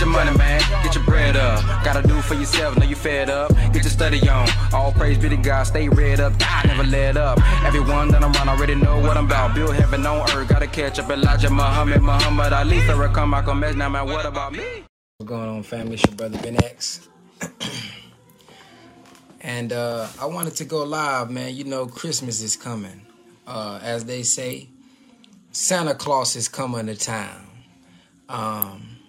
your money, man. Get your bread up. Gotta do for yourself, know you fed up. Get your study on. All praise be to God, stay read up. God never let up. Everyone that I'm around already know what I'm about. Build heaven on earth. Gotta catch up Elijah Muhammad, Muhammad Ali, Farrakhan, Malcolm X. Now, man, what about me? What's going on, family? It's your brother Ben X. and uh, I wanted to go live, man. You know, Christmas is coming. Uh, as they say, Santa Claus is coming to town. Um,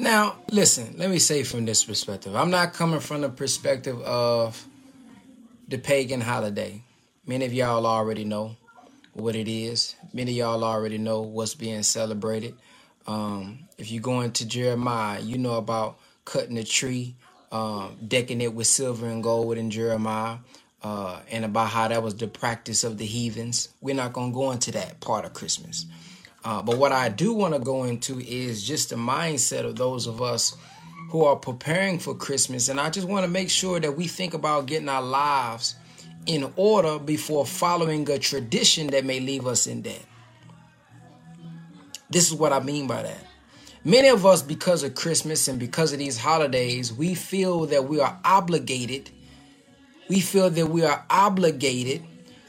now, listen, let me say from this perspective. I'm not coming from the perspective of the pagan holiday. Many of y'all already know what it is. Many of y'all already know what's being celebrated. Um, if you go into Jeremiah, you know about cutting a tree, um, decking it with silver and gold in Jeremiah uh, and about how that was the practice of the heathens. We're not going to go into that part of Christmas. Uh, but what I do want to go into is just the mindset of those of us who are preparing for Christmas. And I just want to make sure that we think about getting our lives in order before following a tradition that may leave us in debt. This is what I mean by that. Many of us, because of Christmas and because of these holidays, we feel that we are obligated we feel that we are obligated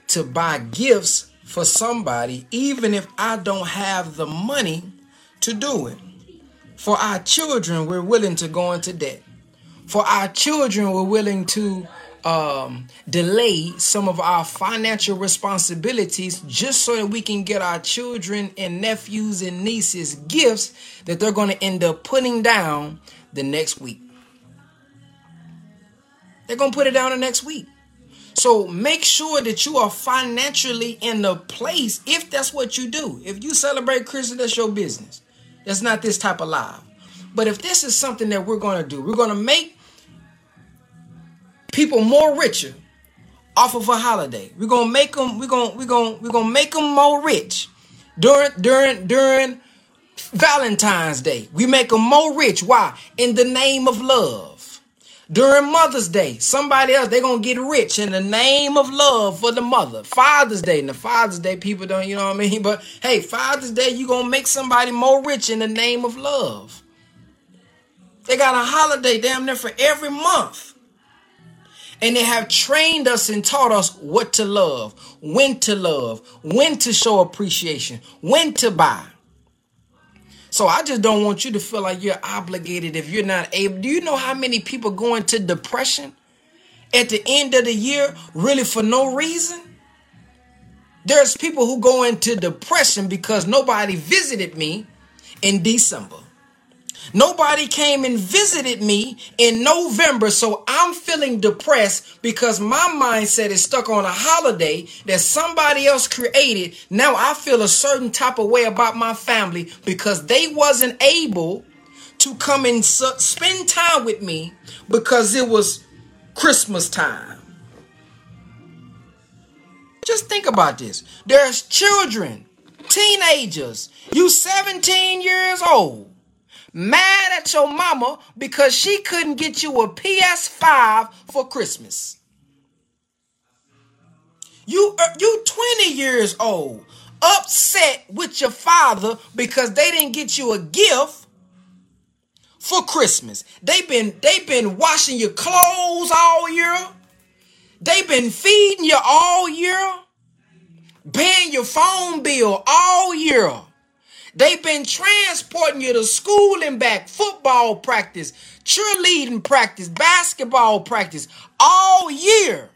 to buy gifts for somebody, even if I don't have the money to do it. For our children, we're willing to go into debt. For our children, we're willing to um, delay some of our financial responsibilities just so that we can get our children and nephews and nieces gifts that they're going to end up putting down the next week. They're going to put it down the next week. So make sure that you are financially in the place if that's what you do. If you celebrate Christmas, that's your business. That's not this type of live. But if this is something that we're going to do, we're going to make people more richer off of a holiday. We're going to make them we're going we're going we're going to make them more rich during during during Valentine's Day. We make them more rich. Why? In the name of love during Mother's Day. Somebody else, they're going to get rich in the name of love for the mother. Father's Day. and the Father's Day, people don't, you know what I mean? But hey, Father's Day, you're going to make somebody more rich in the name of love. They got a holiday damn near for every month. And they have trained us and taught us what to love, when to love, when to show appreciation, when to buy. So I just don't want you to feel like you're obligated if you're not able. Do you know how many people go into depression at the end of the year really for no reason? There's people who go into depression because nobody visited me in December. Nobody came and visited me in November, so I'm feeling depressed because my mindset is stuck on a holiday that somebody else created. Now I feel a certain type of way about my family because they wasn't able to come and spend time with me because it was Christmas time. Just think about this. There's children, teenagers, you 17 years old mad at your mama because she couldn't get you a PS5 for Christmas. You uh, you 20 years old, upset with your father because they didn't get you a gift for Christmas. They've been they've been washing your clothes all year. They've been feeding you all year. Paying your phone bill all year. They've been transporting you to school and back, football practice, cheerleading practice, basketball practice all year.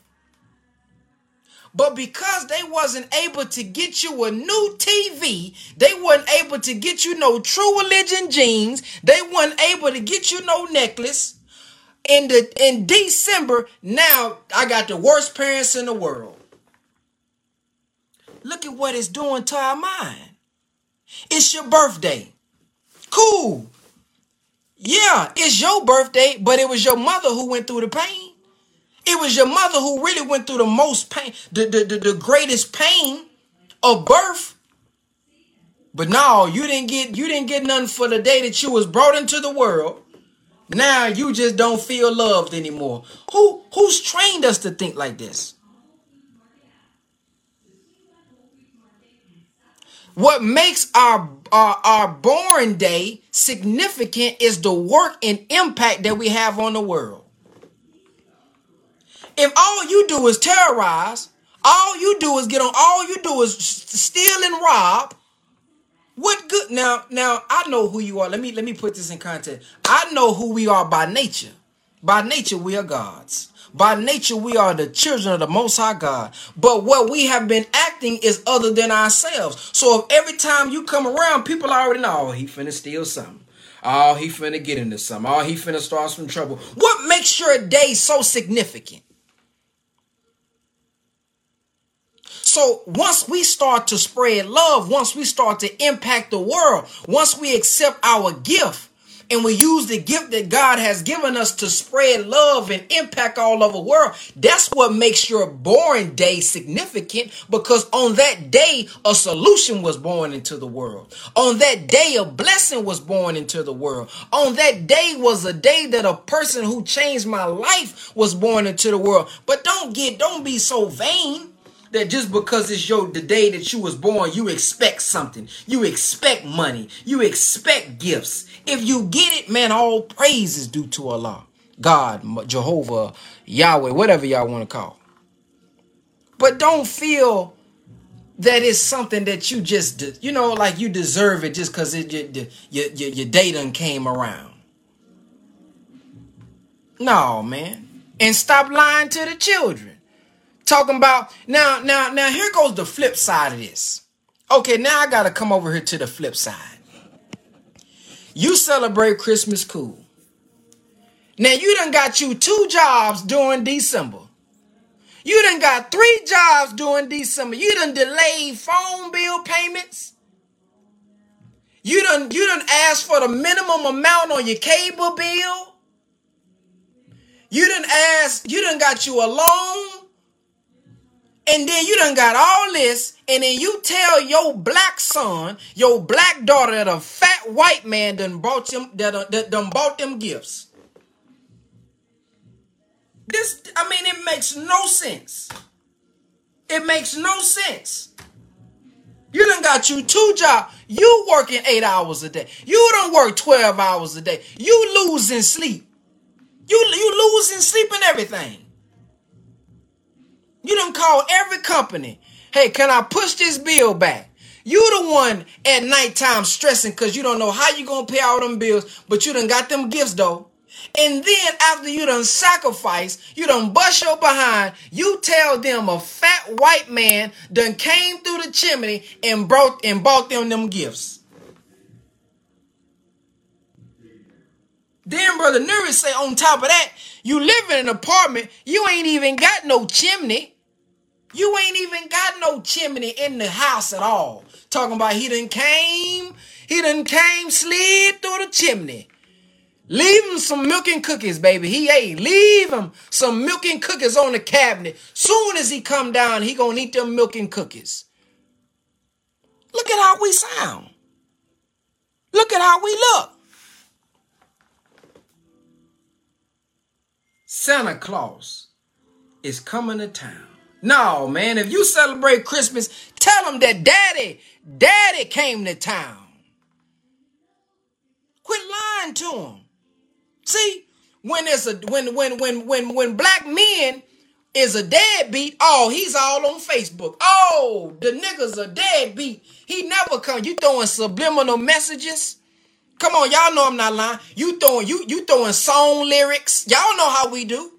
But because they wasn't able to get you a new TV, they weren't able to get you no true religion jeans, they weren't able to get you no necklace. In the in December, now I got the worst parents in the world. Look at what it's doing to our mind. It's your birthday. Cool. Yeah, it's your birthday, but it was your mother who went through the pain. It was your mother who really went through the most pain, the, the, the, the greatest pain of birth. But no, you didn't get you didn't get nothing for the day that you was brought into the world. Now you just don't feel loved anymore. Who who's trained us to think like this? What makes our, our our born day significant is the work and impact that we have on the world. If all you do is terrorize, all you do is get on, all you do is steal and rob, what good now now I know who you are. Let me let me put this in context. I know who we are by nature. By nature, we are gods. By nature, we are the children of the Most High God. But what we have been acting is other than ourselves. So if every time you come around, people already know, oh, he finna steal something. Oh, he finna get into something. Oh, he finna start some trouble. What makes your day so significant? So once we start to spread love, once we start to impact the world, once we accept our gift, and we use the gift that God has given us to spread love and impact all over the world, that's what makes your born day significant because on that day, a solution was born into the world. On that day, a blessing was born into the world. On that day was a day that a person who changed my life was born into the world. But don't get, don't be so vain that just because it's your the day that you was born, you expect something. You expect money. You expect gifts. If you get it, man, all praise is due to Allah, God, Jehovah, Yahweh, whatever y'all want to call. But don't feel that it's something that you just, you know, like you deserve it just because it your, your, your, your day done came around. No, man. And stop lying to the children. Talking about now, now, now, here goes the flip side of this. Okay, now I gotta come over here to the flip side. You celebrate Christmas cool. Now you done got you two jobs during December. You done got three jobs during December. You done delayed phone bill payments. You done you done asked for the minimum amount on your cable bill. You done asked, you done got you a loan and then you done got all this, and then you tell your black son, your black daughter that a fat white man done bought them that, uh, that done bought them gifts. This, I mean, it makes no sense. It makes no sense. You done got you two jobs. You working eight hours a day. You don't work 12 hours a day. You losing sleep. You you losing sleep and everything. You done call every company. Hey, can I push this bill back? You the one at nighttime stressing because you don't know how you gonna pay all them bills, but you done got them gifts though. And then after you done sacrifice, you done bust your behind, you tell them a fat white man done came through the chimney and brought and bought them them gifts. Then Brother Nuri say on top of that, you live in an apartment, you ain't even got no chimney. You ain't even got no chimney in the house at all. Talking about he done came, he done came, slid through the chimney. Leave him some milk and cookies, baby. He ate. Leave him some milk and cookies on the cabinet. Soon as he come down, he gonna eat them milk and cookies. Look at how we sound. Look at how we look. Santa Claus is coming to town. No, man, if you celebrate Christmas, tell them that daddy, daddy came to town. Quit lying to them. See, when there's a when when when when when black men is a deadbeat, oh, he's all on Facebook. Oh, the nigga's a deadbeat. He never come. You throwing subliminal messages. Come on, y'all know I'm not lying. You throwing you you throwing song lyrics. Y'all know how we do.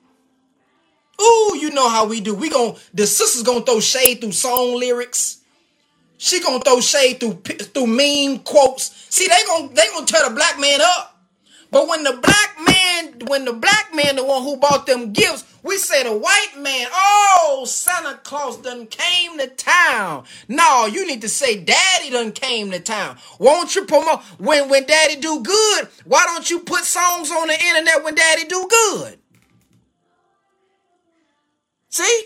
Ooh, you know how we do. We gon' the sister's gonna throw shade through song lyrics. She gonna throw shade through through meme quotes. See, they gonna they gonna tear the black man up. But when the black man, when the black man, the one who bought them gifts, we say the white man, oh, Santa Claus done came to town. No, you need to say daddy done came to town. Won't you promote when when daddy do good? Why don't you put songs on the internet when daddy do good? See?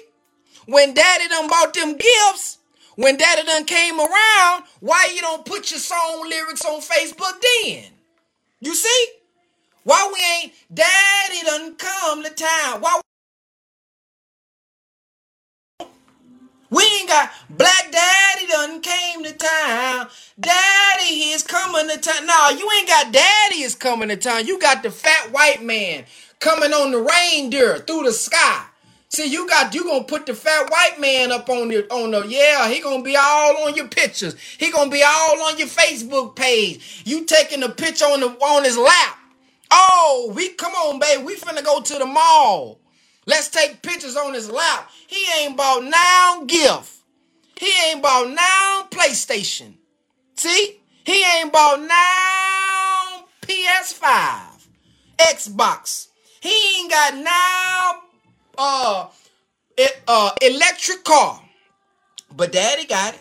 When daddy done bought them gifts, when daddy done came around, why you don't put your song lyrics on Facebook then? You see? Why we ain't daddy done come to town? Why We ain't got black daddy done came to town. Daddy is coming to town. No, you ain't got daddy is coming to town. You got the fat white man coming on the reindeer through the sky. See, you got you gonna put the fat white man up on the on the yeah, he gonna be all on your pictures. He gonna be all on your Facebook page. You taking a picture on the on his lap. Oh, we come on, baby. We finna go to the mall. Let's take pictures on his lap. He ain't bought now gift. He ain't bought now PlayStation. See? He ain't bought now PS5, Xbox. He ain't got now uh, uh electric car. But daddy got it.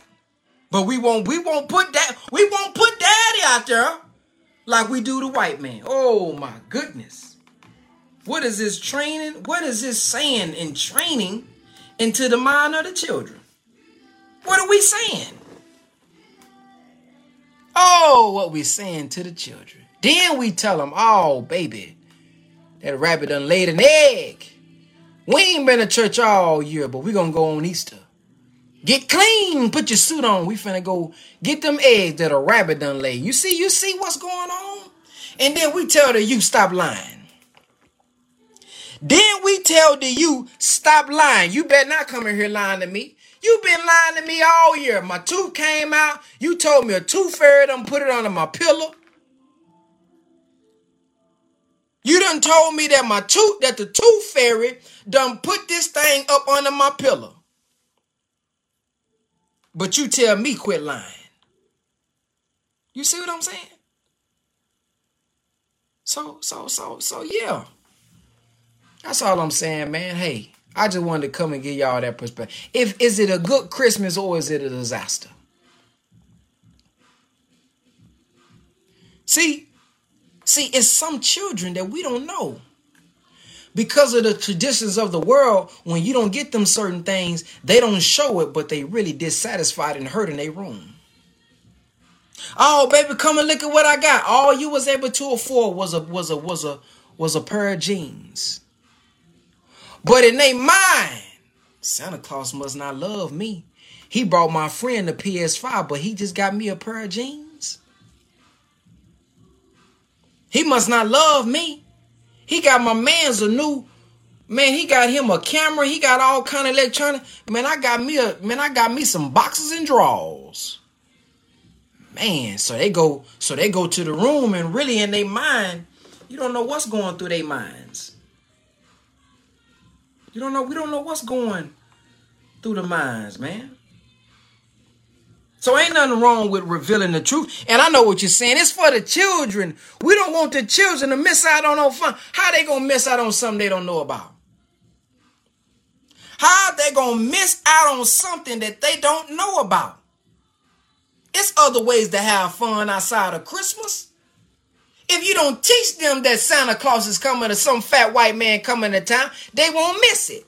But we won't we won't put that we won't put daddy out there like we do the white man. Oh my goodness. What is this training? What is this saying in training into the mind of the children? What are we saying? Oh, what we saying to the children. Then we tell them, oh, baby, that rabbit done laid an egg. We ain't been to church all year, but we gonna go on Easter. Get clean, put your suit on. We finna go get them eggs that a rabbit done laid. You see, you see what's going on? And then we tell the you stop lying. Then we tell the you stop lying. You better not come in here lying to me. you been lying to me all year. My tooth came out. You told me a tooth fairy done put it under my pillow. You done told me that my tooth, that the tooth fairy done put this thing up under my pillow. But you tell me quit lying. You see what I'm saying? So, so, so, so, yeah. That's all I'm saying, man. Hey, I just wanted to come and give y'all that perspective. If is it a good Christmas or is it a disaster? See, See, it's some children that we don't know. Because of the traditions of the world, when you don't get them certain things, they don't show it, but they really dissatisfied and hurt in their room. Oh, baby, come and look at what I got. All you was able to afford was a was a was a was a pair of jeans. But in their mind, Santa Claus must not love me. He brought my friend a PS5, but he just got me a pair of jeans. He must not love me. He got my man's a new man. He got him a camera. He got all kind of electronic. Man, I got me a man. I got me some boxes and drawers. Man, so they go. So they go to the room and really in their mind, you don't know what's going through their minds. You don't know. We don't know what's going through the minds, man. So ain't nothing wrong with revealing the truth. And I know what you're saying. It's for the children. We don't want the children to miss out on no fun. How they gonna miss out on something they don't know about? How they gonna miss out on something that they don't know about? It's other ways to have fun outside of Christmas. If you don't teach them that Santa Claus is coming or some fat white man coming to town, they won't miss it.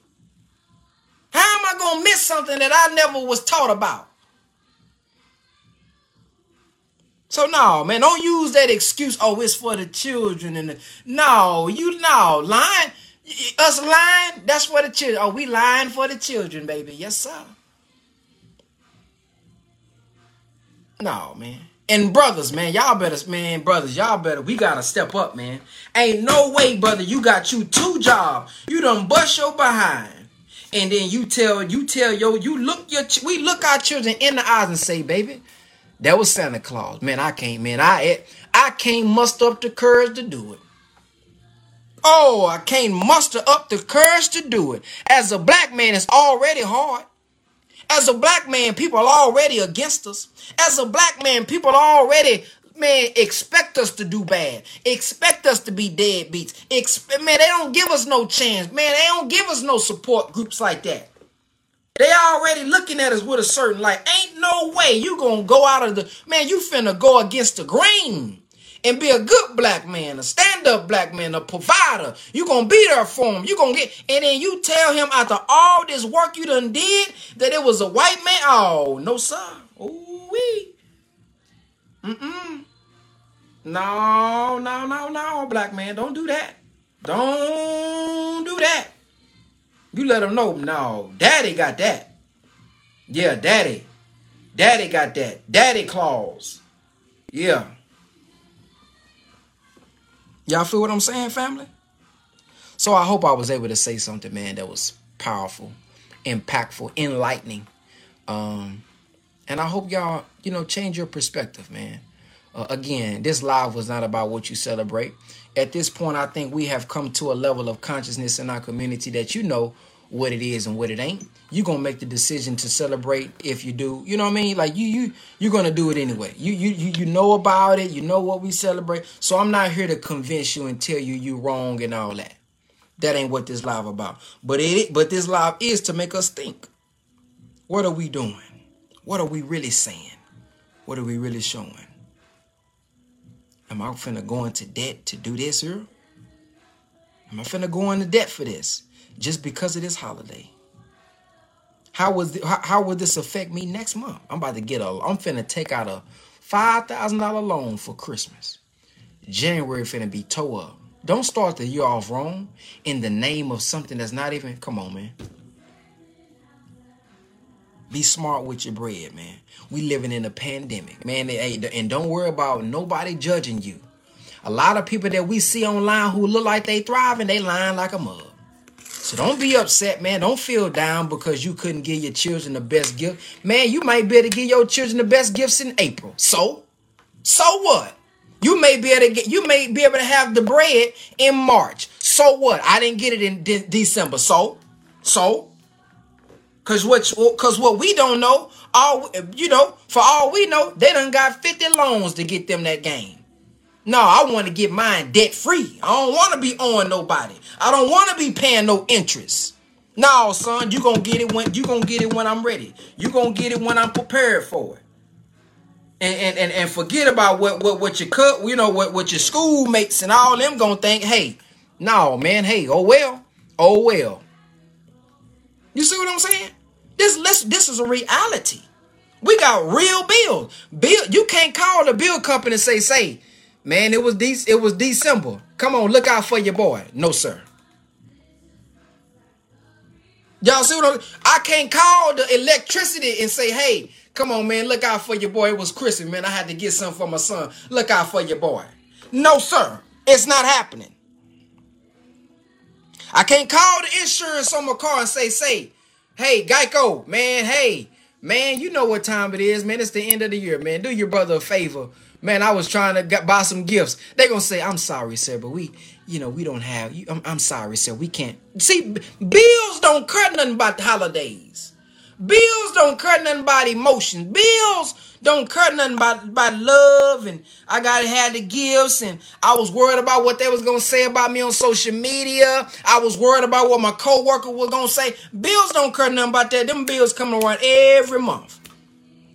How am I gonna miss something that I never was taught about? So no, man, don't use that excuse. Oh, it's for the children and the, no, you no lying. Us lying. That's for the children. Oh, we lying for the children, baby. Yes, sir. No, man. And brothers, man, y'all better, man, brothers, y'all better. We gotta step up, man. Ain't no way, brother. You got you two jobs. You done bust your behind, and then you tell you tell yo you look your we look our children in the eyes and say, baby, that was Santa Claus. Man, I can't, man. I I can't muster up the courage to do it. Oh, I can't muster up the courage to do it. As a black man, it's already hard. As a black man, people are already against us. As a black man, people are already, man, expect us to do bad. Expect us to be deadbeats. Expe- man, they don't give us no chance. Man, they don't give us no support groups like that. They already looking at us with a certain light. Ain't no way you gonna go out of the man. You finna go against the grain and be a good black man, a stand-up black man, a provider. You gonna be there for him. You gonna get, and then you tell him after all this work you done did that it was a white man. Oh no, sir. Ooh wee. Mm-mm. No, no, no, no, black man. Don't do that. Don't do that. You let them know, no, daddy got that. Yeah, daddy. Daddy got that. Daddy claws. Yeah. Y'all feel what I'm saying, family? So I hope I was able to say something, man, that was powerful, impactful, enlightening. Um, and I hope y'all, you know, change your perspective, man. Uh, again, this live was not about what you celebrate. At this point, I think we have come to a level of consciousness in our community that you know what it is and what it ain't. You're gonna make the decision to celebrate if you do. You know what I mean? Like you you you're gonna do it anyway. You you you you know about it, you know what we celebrate. So I'm not here to convince you and tell you you wrong and all that. That ain't what this live about. But it but this live is to make us think. What are we doing? What are we really saying? What are we really showing? Am I finna go into debt to do this here? Am I finna go into debt for this? Just because of this holiday? How was the, how, how would this affect me next month? I'm about to get a I'm finna take out a five thousand dollar loan for Christmas. January finna be toe up. Don't start the year off wrong in the name of something that's not even come on, man. Be smart with your bread, man. We living in a pandemic, man. And don't worry about nobody judging you. A lot of people that we see online who look like they thriving, they lying like a mug. So don't be upset, man. Don't feel down because you couldn't give your children the best gift. Man, you might be able to give your children the best gifts in April. So, so what? You may be able to get, you may be able to have the bread in March. So what? I didn't get it in de- December. So, so, Cause what, oh, cause what we don't know, all you know, for all we know, they done got 50 loans to get them that game. No, I want to get mine debt free. I don't want to be owing nobody. I don't want to be paying no interest. No, son, you gonna get it when you gonna get it when I'm ready. You gonna get it when I'm prepared for it. And and and, and forget about what what what your cut, you know, what what your schoolmates and all them gonna think. Hey, no, man. Hey, oh well, oh well. You see what I'm saying? This listen, this is a reality. We got real bills. Bill, you can't call the bill company and say, say, man, it was it was December. Come on, look out for your boy. No, sir. Y'all see what I'm I can't call the electricity and say, hey, come on, man, look out for your boy. It was Christmas, man. I had to get something for my son. Look out for your boy. No, sir. It's not happening. I can't call the insurance on my car and say, say, Hey, Geico, man, hey, man, you know what time it is, man. It's the end of the year, man. Do your brother a favor. Man, I was trying to get, buy some gifts. They gonna say, I'm sorry, sir, but we, you know, we don't have, you, I'm, I'm sorry, sir, we can't. See, bills don't cut nothing about the holidays. Bills don't cut nothing about emotions. Bills don't cut nothing about, about love and I gotta have the gifts and I was worried about what they was gonna say about me on social media. I was worried about what my coworker was gonna say. Bills don't cut nothing about that. Them bills coming around every month.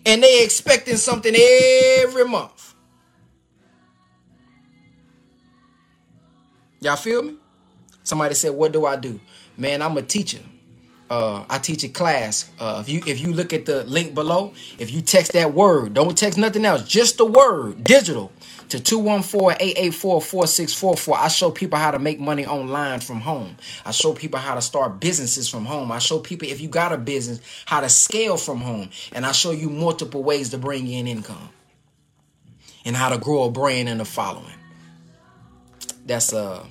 And they expecting something every month. Y'all feel me? Somebody said, what do I do? Man, I'm a teacher. Uh, I teach a class. Uh, if you if you look at the link below, if you text that word, don't text nothing else, just the word digital to 214-884-4644. I show people how to make money online from home. I show people how to start businesses from home. I show people if you got a business how to scale from home, and I show you multiple ways to bring in income and how to grow a brand and a following. That's uh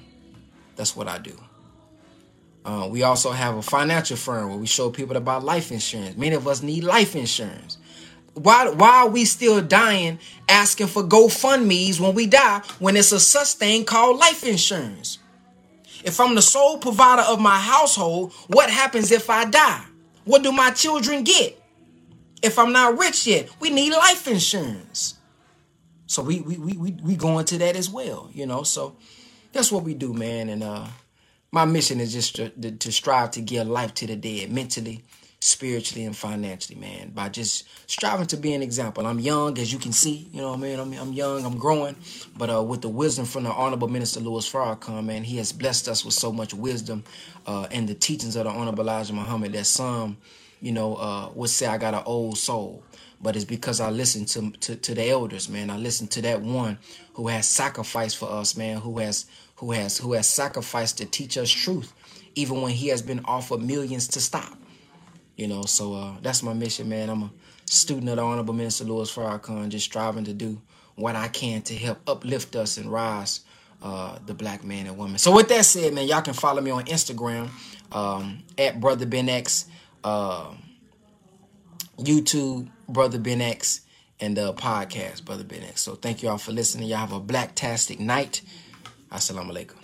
that's what I do. Uh, we also have a financial firm where we show people about life insurance. Many of us need life insurance. Why, why are we still dying asking for GoFundMe's when we die when it's a such thing called life insurance? If I'm the sole provider of my household, what happens if I die? What do my children get? If I'm not rich yet, we need life insurance. So we we we we, we go into that as well, you know. So that's what we do, man. And uh my mission is just to, to, strive to give life to the dead mentally spiritually and financially man by just striving to be an example. I'm young as you can see you know what i mean? I'm, I'm young i'm growing but uh, with the wisdom from the honorable minister louis farrakhan man he has blessed us with so much wisdom uh, and the teachings of the honorable elijah muhammad that some you know uh, would say i got an old soul. But it's because I listen to, to, to the elders, man. I listen to that one who has sacrificed for us, man, who has who has who has sacrificed to teach us truth, even when he has been offered millions to stop. You know, so uh, that's my mission, man. I'm a student of the Honorable Minister Louis Farrakhan, just striving to do what I can to help uplift us and rise uh, the black man and woman. So with that said, man, y'all can follow me on Instagram um, at Brother Ben X, uh, YouTube Brother Ben X, and the podcast Brother Ben X. So thank you all for listening. Y'all have a blacktastic night. Assalamu alaikum.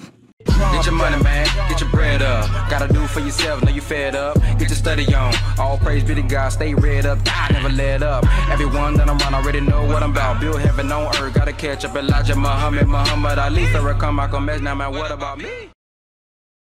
Get your money, man. Get your bread up. Gotta do for yourself. Know you fed up. Get your study on. All praise be to God. Stay read up. God never let up. Everyone that I'm around already know what I'm about. Build heaven on earth. Gotta catch up. Elijah Muhammad, Muhammad Ali, Farrakhan, Malcolm X. Now, man, what about me?